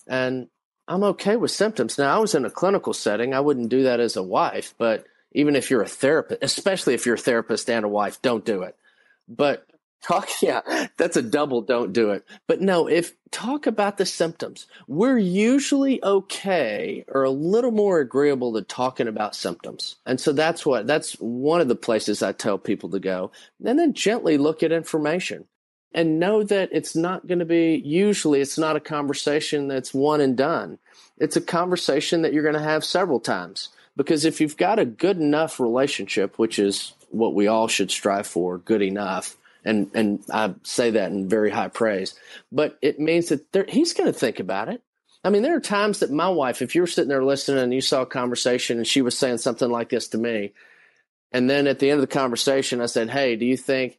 And I'm okay with symptoms. Now I was in a clinical setting. I wouldn't do that as a wife, but even if you're a therapist, especially if you're a therapist and a wife, don't do it. But <laughs> talk, yeah, that's a double don't do it. But no, if talk about the symptoms, we're usually okay or a little more agreeable to talking about symptoms. And so that's what, that's one of the places I tell people to go. And then gently look at information and know that it's not going to be, usually it's not a conversation that's one and done. It's a conversation that you're going to have several times. Because if you've got a good enough relationship, which is what we all should strive for, good enough, and and I say that in very high praise, but it means that he's going to think about it. I mean, there are times that my wife, if you were sitting there listening and you saw a conversation and she was saying something like this to me, and then at the end of the conversation, I said, "Hey, do you think?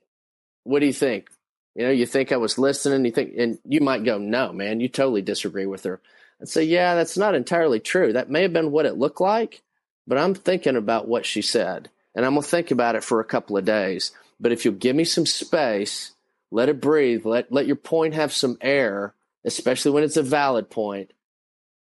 What do you think? You know, you think I was listening? You think?" And you might go, "No, man, you totally disagree with her." I'd say, "Yeah, that's not entirely true. That may have been what it looked like, but I'm thinking about what she said, and I'm going to think about it for a couple of days. But if you'll give me some space, let it breathe, let, let your point have some air, especially when it's a valid point,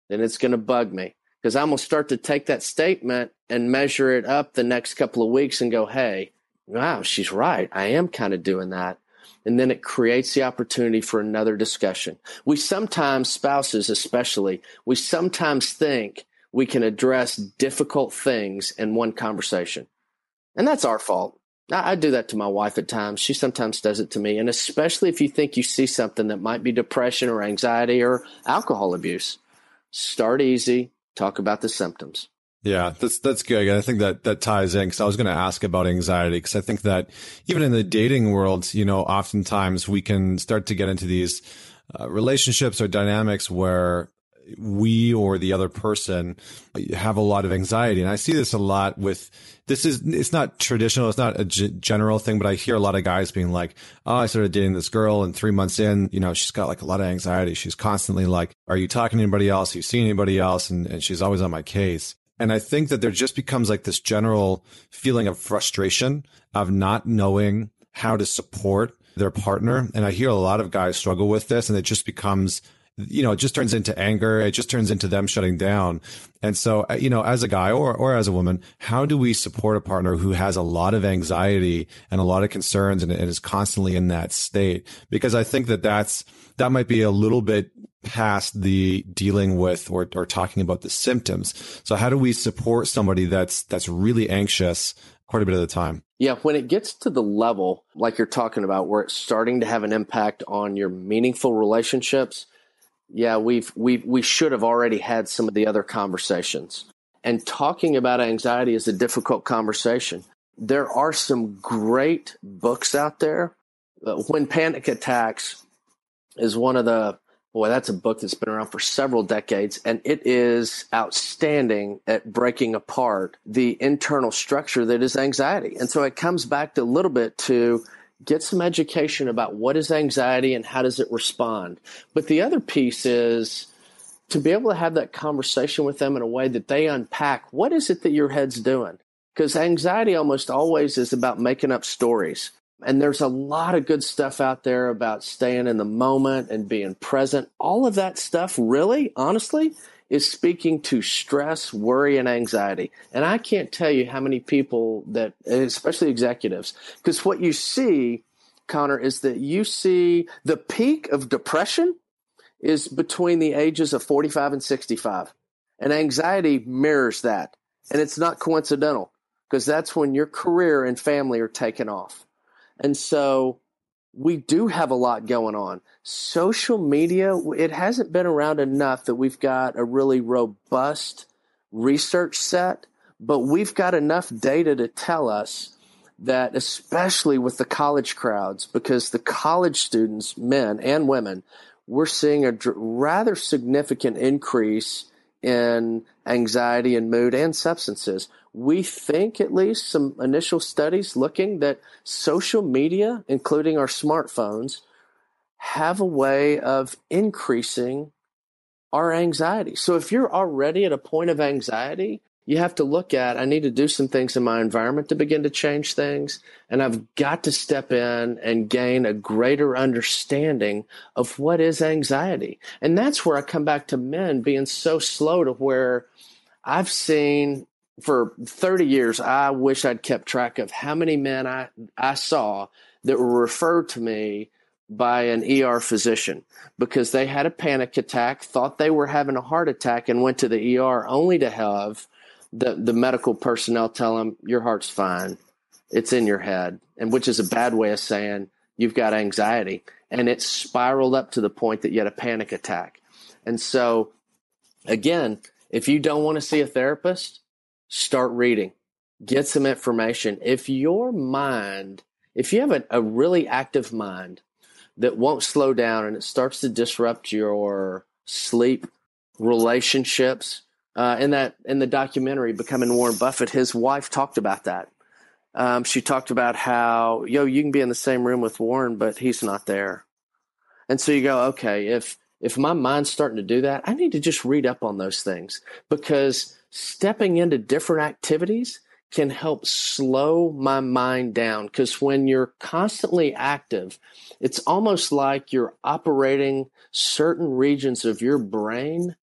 then it's going to bug me. Because I'm going to start to take that statement and measure it up the next couple of weeks and go, hey, wow, she's right. I am kind of doing that. And then it creates the opportunity for another discussion. We sometimes, spouses especially, we sometimes think we can address difficult things in one conversation. And that's our fault. I, do that to my wife at times. She sometimes does it to me. And especially if you think you see something that might be depression or anxiety or alcohol abuse, start easy, talk about the symptoms. Yeah, that's that's good. I think that that ties in because I was going to ask about anxiety because I think that even in the dating world, you know, oftentimes we can start to get into these uh, relationships or dynamics where we or the other person have a lot of anxiety. And I see this a lot with this is, it's not traditional. It's not a g- general thing, but I hear a lot of guys being like, Oh, I started dating this girl and three months in, you know, she's got like a lot of anxiety. She's constantly like, are you talking to anybody else? Are you seeing anybody else? And, and she's always on my case. And I think that there just becomes like this general feeling of frustration of not knowing how to support their partner. And I hear a lot of guys struggle with this and it just becomes you know, it just turns into anger. It just turns into them shutting down. And so, uh, you know, as a guy or, or as a woman, how do we support a partner who has a lot of anxiety and a lot of concerns and, and is constantly in that state? Because I think that that's, that might be a little bit past the dealing with or, or talking about the symptoms. So how do we support somebody that's, that's really anxious quite a bit of the time? Yeah, when it gets to the level like you're talking about where it's starting to have an impact on your meaningful relationships, yeah, we've we we should have already had some of the other conversations. And talking about anxiety is a difficult conversation. There are some great books out there. When Panic Attacks is one of the boy, that's a book that's been around for several decades, and it is outstanding at breaking apart the internal structure that is anxiety. And so it comes back to a little bit to get some education about what is anxiety and how does it respond. But the other piece is to be able to have that conversation with them in a way that they unpack what is it that your head's doing? Because anxiety almost always is about making up stories. And there's a lot of good stuff out there about staying in the moment and being present. All of that stuff, really, honestly, is speaking to stress, worry, and anxiety. And I can't tell you how many people that, especially executives, because what you see, Connor, is that you see the peak of depression is between the ages of 45 and 65. And anxiety mirrors that. And it's not coincidental because that's when your career and family are taken off. And so we do have a lot going on. Social media, it hasn't been around enough that we've got a really robust research set, but we've got enough data to tell us that, especially with the college crowds, because the college students, men and women, we're seeing a rather significant increase in anxiety and mood and substances we think at least some initial studies looking that social media, including our smartphones, have a way of increasing our anxiety. So if you're already at a point of anxiety, you have to look at I need to do some things in my environment to begin to change things. And I've got to step in and gain a greater understanding of what is anxiety. And that's where I come back to men being so slow to where I've seen for 30 years, I wish I'd kept track of how many men I, I saw that were referred to me by an ER physician because they had a panic attack, thought they were having a heart attack, and went to the ER only to have the, the medical personnel tell them, Your heart's fine. It's in your head. And which is a bad way of saying you've got anxiety. And it spiraled up to the point that you had a panic attack. And so, again, if you don't want to see a therapist, start reading, get some information. If your mind, if you have a, a really active mind that won't slow down and it starts to disrupt your sleep, relationships, uh, in that in the documentary becoming warren buffett his wife talked about that. Um, she talked about how yo you can be in the same room with warren but he's not there. And so you go okay if if my mind's starting to do that i need to just read up on those things because stepping into different activities can help slow my mind down because when you're constantly active, it's almost like you're operating certain regions of your brain.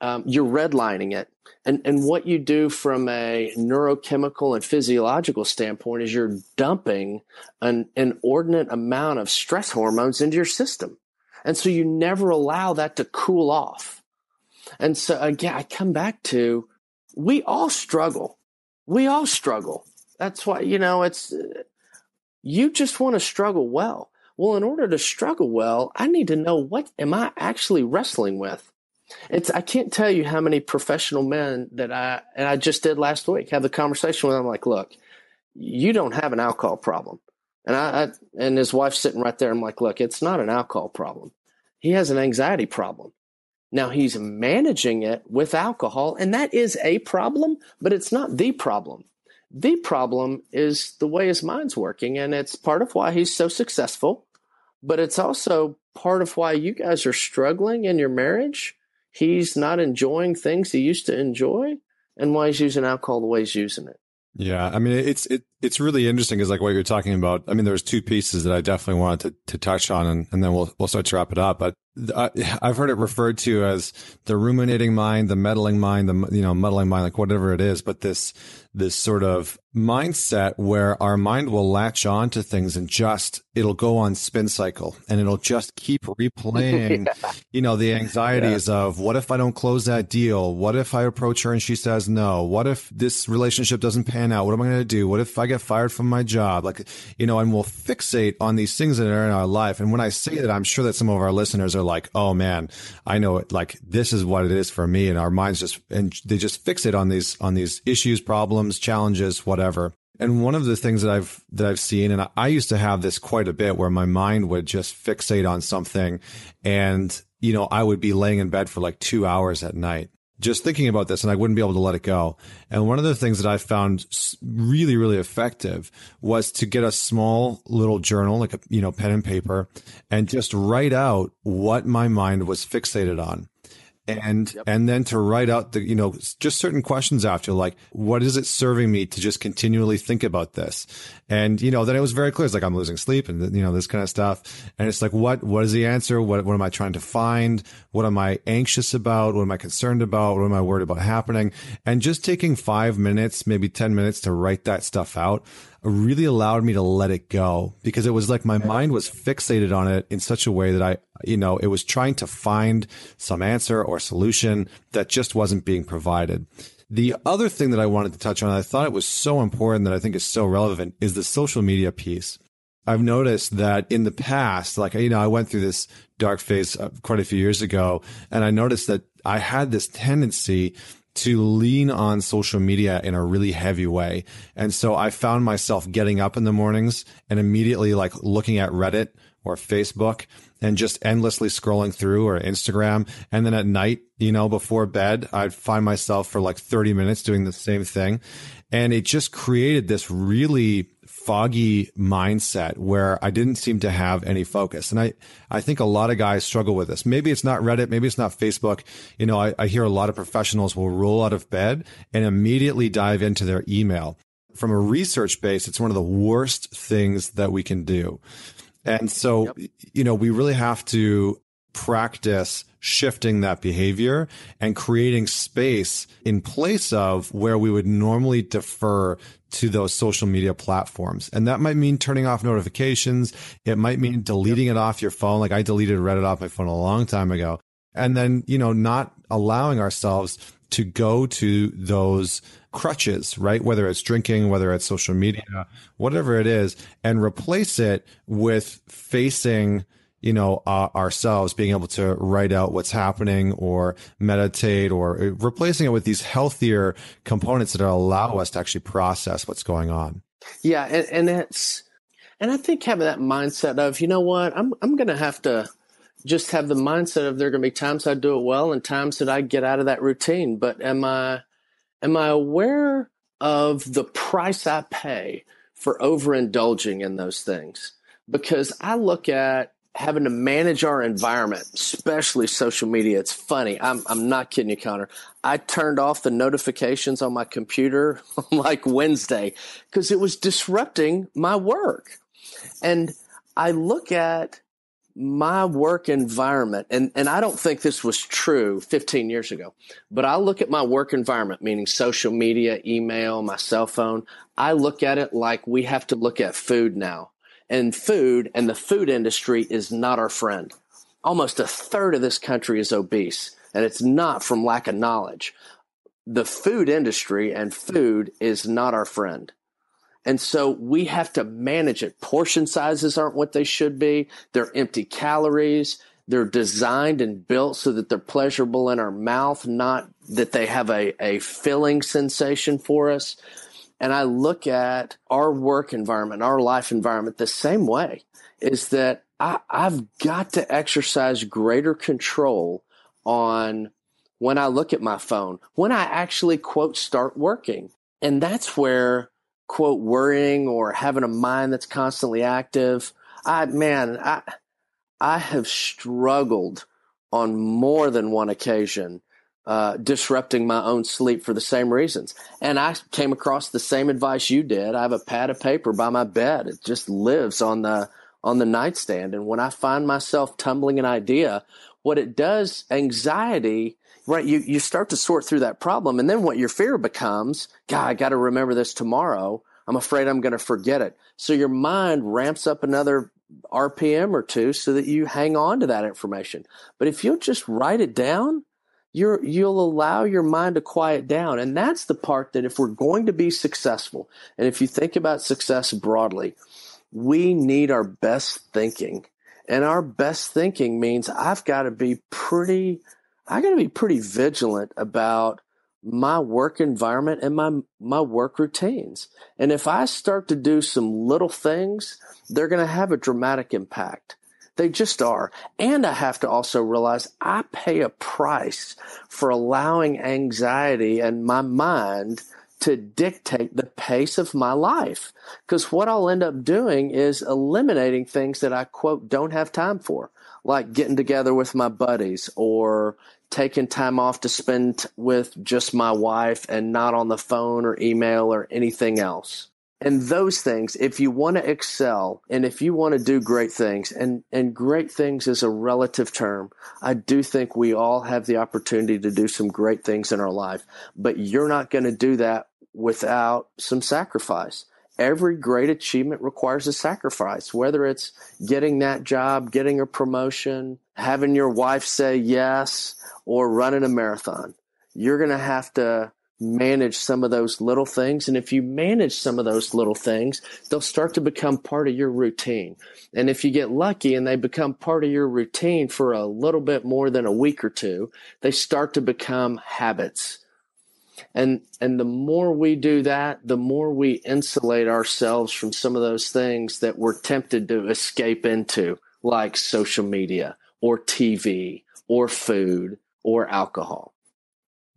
Um, you're redlining it. And, and what you do from a neurochemical and physiological standpoint is you're dumping an inordinate amount of stress hormones into your system. And so you never allow that to cool off. And so again, I come back to we all struggle. We all struggle. That's why, you know, it's uh, you just want to struggle well. Well, in order to struggle well, I need to know what am I actually wrestling with? It's I can't tell you how many professional men that I and I just did last week have the conversation with them like, look, you don't have an alcohol problem. And I, I and his wife's sitting right there. I'm like, look, it's not an alcohol problem. He has an anxiety problem. Now he's managing it with alcohol, and that is a problem, but it's not the problem. The problem is the way his mind's working, and it's part of why he's so successful, but it's also part of why you guys are struggling in your marriage. He's not enjoying things he used to enjoy, and why he's using alcohol the way he's using it. Yeah, I mean it's it it's really interesting is like what you're talking about. I mean, there's two pieces that I definitely wanted to, to touch on, and, and then we'll we'll start to wrap it up. But I, <laughs> have heard it referred to as the ruminating mind, the meddling mind, the you know muddling mind, like whatever it is. But this this sort of mindset where our mind will latch on to things and just it'll go on spin cycle and it'll just keep <laughs> replaying yeah. you know the anxieties yeah. of what if i don't close that deal? What if i approach her and she says no? What if this relationship doesn't pan out? What am i going to do? What if i get fired from my job? Like you know and we'll fixate on these things that are in our life. And when i say that i'm sure that some of our listeners are like oh man i know it. Like this is what it is for me. And our minds just and they just fixate on these on these issues problems challenges whatever and one of the things that I've that I've seen, and I, I used to have this quite a bit, where my mind would just fixate on something, and you know I would be laying in bed for like two hours at night, just thinking about this and I wouldn't be able to let it go. And one of the things that I found really, really effective was to get a small little journal, like a, you know, pen and paper and just write out what my mind was fixated on and yep. and then to write out the you know just certain questions after like what is it serving me to just continually think about this? And you know then it was very clear. It's like i'm losing sleep and you know this kind of stuff. And it's like what what is the answer? What what am i trying to find? What am i anxious about? What am i concerned about? What am i worried about happening? And just taking 5 minutes maybe 10 minutes to write that stuff out really allowed me to let it go because it was like my mind was fixated on it in such a way that I, you know, it was trying to find some answer or solution that just wasn't being provided. The other thing that I wanted to touch on, I thought it was so important that I think is so relevant is the social media piece. I've noticed that in the past, like, you know, I went through this dark phase uh, quite a few years ago and I noticed that I had this tendency to lean on social media in a really heavy way. And so I found myself getting up in the mornings and immediately like looking at Reddit or Facebook and just endlessly scrolling through or Instagram. And then at night, you know, before bed, I'd find myself for like 30 minutes doing the same thing. And it just created this really foggy mindset where I didn't seem to have any focus. And I, I think a lot of guys struggle with this. Maybe it's not Reddit. Maybe it's not Facebook. You know, I, I hear a lot of professionals will roll out of bed and immediately dive into their email. From a research base, it's one of the worst things that we can do. And so, yep. you know, we really have to practice shifting that behavior and creating space in place of where we would normally defer to those social media platforms. And that might mean turning off notifications. It might mean deleting yep. it off your phone. Like I deleted Reddit off my phone a long time ago. And then, you know, not allowing ourselves to go to those crutches, right? Whether it's drinking, whether it's social media, whatever it is, and replace it with facing you know, uh, ourselves being able to write out what's happening or meditate or replacing it with these healthier components that allow us to actually process what's going on. Yeah. And, and it's, and I think having that mindset of, you know what, I'm, I'm going to have to just have the mindset of there are going to be times I do it well and times that I get out of that routine. But am I, am I aware of the price I pay for overindulging in those things? Because I look at, having to manage our environment, especially social media. It's funny. I'm, I'm not kidding you, Connor. I turned off the notifications on my computer <laughs> like Wednesday because it was disrupting my work. And I look at my work environment, and, and I don't think this was true 15 years ago, but I look at my work environment, meaning social media, email, my cell phone. I look at it like we have to look at food now and food and the food industry is not our friend. Almost a third of this country is obese, and it's not from lack of knowledge. The food industry and food is not our friend. And so we have to manage it. Portion sizes aren't what they should be. They're empty calories. they're designed and built so that they're pleasurable in our mouth, not that they have a, a filling sensation for us. And I look at our work environment, our life environment the same way is that I, I've got to exercise greater control on when I look at my phone, when I actually quote start working. And that's where quote worrying or having a mind that's constantly active. I man, I I have struggled on more than one occasion uh, disrupting my own sleep for the same reasons. And I came across the same advice you did. I have a pad of paper by my bed. It just lives on the on the nightstand. And when I find myself tumbling an idea, what it does, anxiety, right? You you start to sort through that problem, and then what your fear becomes, God, I got to remember this tomorrow. I'm afraid I'm going to forget it. So your mind ramps up another RPM or two so that you hang on to that information. But if you'll just write it down, you're, you'll allow your mind to quiet down. And that's the part that if we're going to be successful, and if you think about success broadly, we need our best thinking. And our best thinking means I've got to be pretty, I got to be pretty vigilant about my work environment and my my work routines. And if I start to do some little things, they're going to have a dramatic impact. They just are. And I have to also realize I pay a price for allowing anxiety and my mind to dictate the pace of my life. Because what I'll end up doing is eliminating things that I quote don't have time for, like getting together with my buddies or taking time off to spend with just my wife and not on the phone or email or anything else. And those things, if you want to excel and if you want to do great things, and, and great things is a relative term, I do think we all have the opportunity to do some great things in our life, but you're not going to do that without some sacrifice. Every great achievement requires a sacrifice, whether it's getting that job, getting a promotion, having your wife say yes, or running a marathon. You're going to have to manage some of those little things. And if you manage some of those little things, they'll start to become part of your routine. And if you get lucky and they become part of your routine for a little bit more than a week or two, they start to become habits. And, and the more we do that, the more we insulate ourselves from some of those things that we're tempted to escape into, like social media or TV or food or alcohol.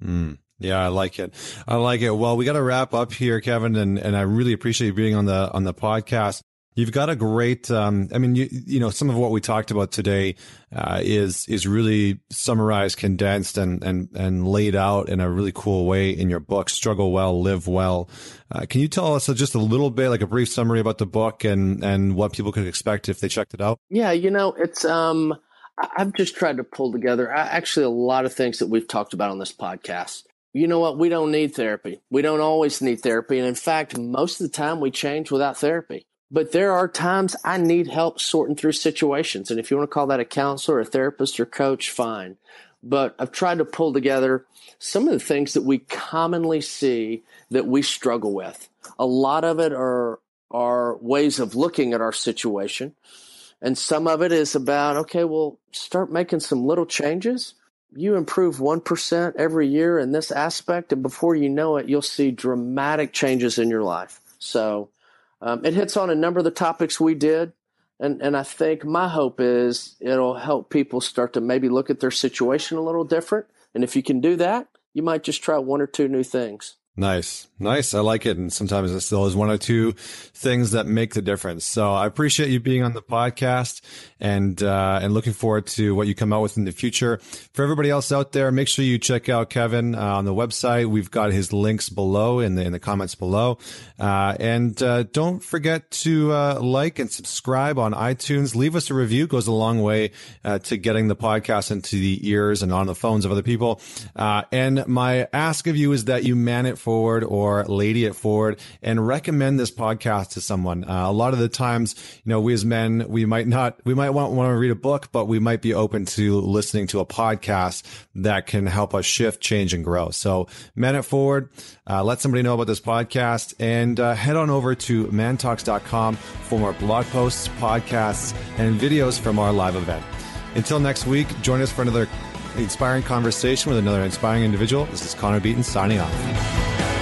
Mm. Yeah, I like it. I like it. Well, we got to wrap up here, Kevin, and, and I really appreciate you being on the on the podcast. You've got a great. Um, I mean, you, you know, some of what we talked about today uh, is is really summarized, condensed, and and and laid out in a really cool way in your book. Struggle well, live well. Uh, can you tell us just a little bit, like a brief summary about the book and and what people could expect if they checked it out? Yeah, you know, it's um I've just tried to pull together actually a lot of things that we've talked about on this podcast. You know what? We don't need therapy. We don't always need therapy. And in fact, most of the time we change without therapy. But there are times I need help sorting through situations. And if you want to call that a counselor, a therapist, or coach, fine. But I've tried to pull together some of the things that we commonly see that we struggle with. A lot of it are, are ways of looking at our situation and some of it is about, okay, well, start making some little changes. You improve 1% every year in this aspect, and before you know it, you'll see dramatic changes in your life. So um, it hits on a number of the topics we did. And, and I think my hope is it'll help people start to maybe look at their situation a little different. And if you can do that, you might just try one or two new things. Nice. Nice. I like it. And sometimes it still is one or two things that make the difference. So I appreciate you being on the podcast and, uh, and looking forward to what you come out with in the future. For everybody else out there, make sure you check out Kevin uh, on the website. We've got his links below in the, in the comments below. Uh, and, uh, don't forget to, uh, like and subscribe on iTunes. Leave us a review. It goes a long way, uh, to getting the podcast into the ears and on the phones of other people. and my ask of you is that you man it forward or lady it forward and recommend this podcast to someone. Uh, a lot of the times, you know, we as men, we might not, we might want, want to read a book, but we might be open to listening to a podcast that can help us shift, change, and grow. So man it forward. Uh, let somebody know about this podcast and uh, head on over to mantalks.com for more blog posts, podcasts, and videos from our live event. Until next week, join us for another inspiring conversation with another inspiring individual. This is Connor Beaton signing off.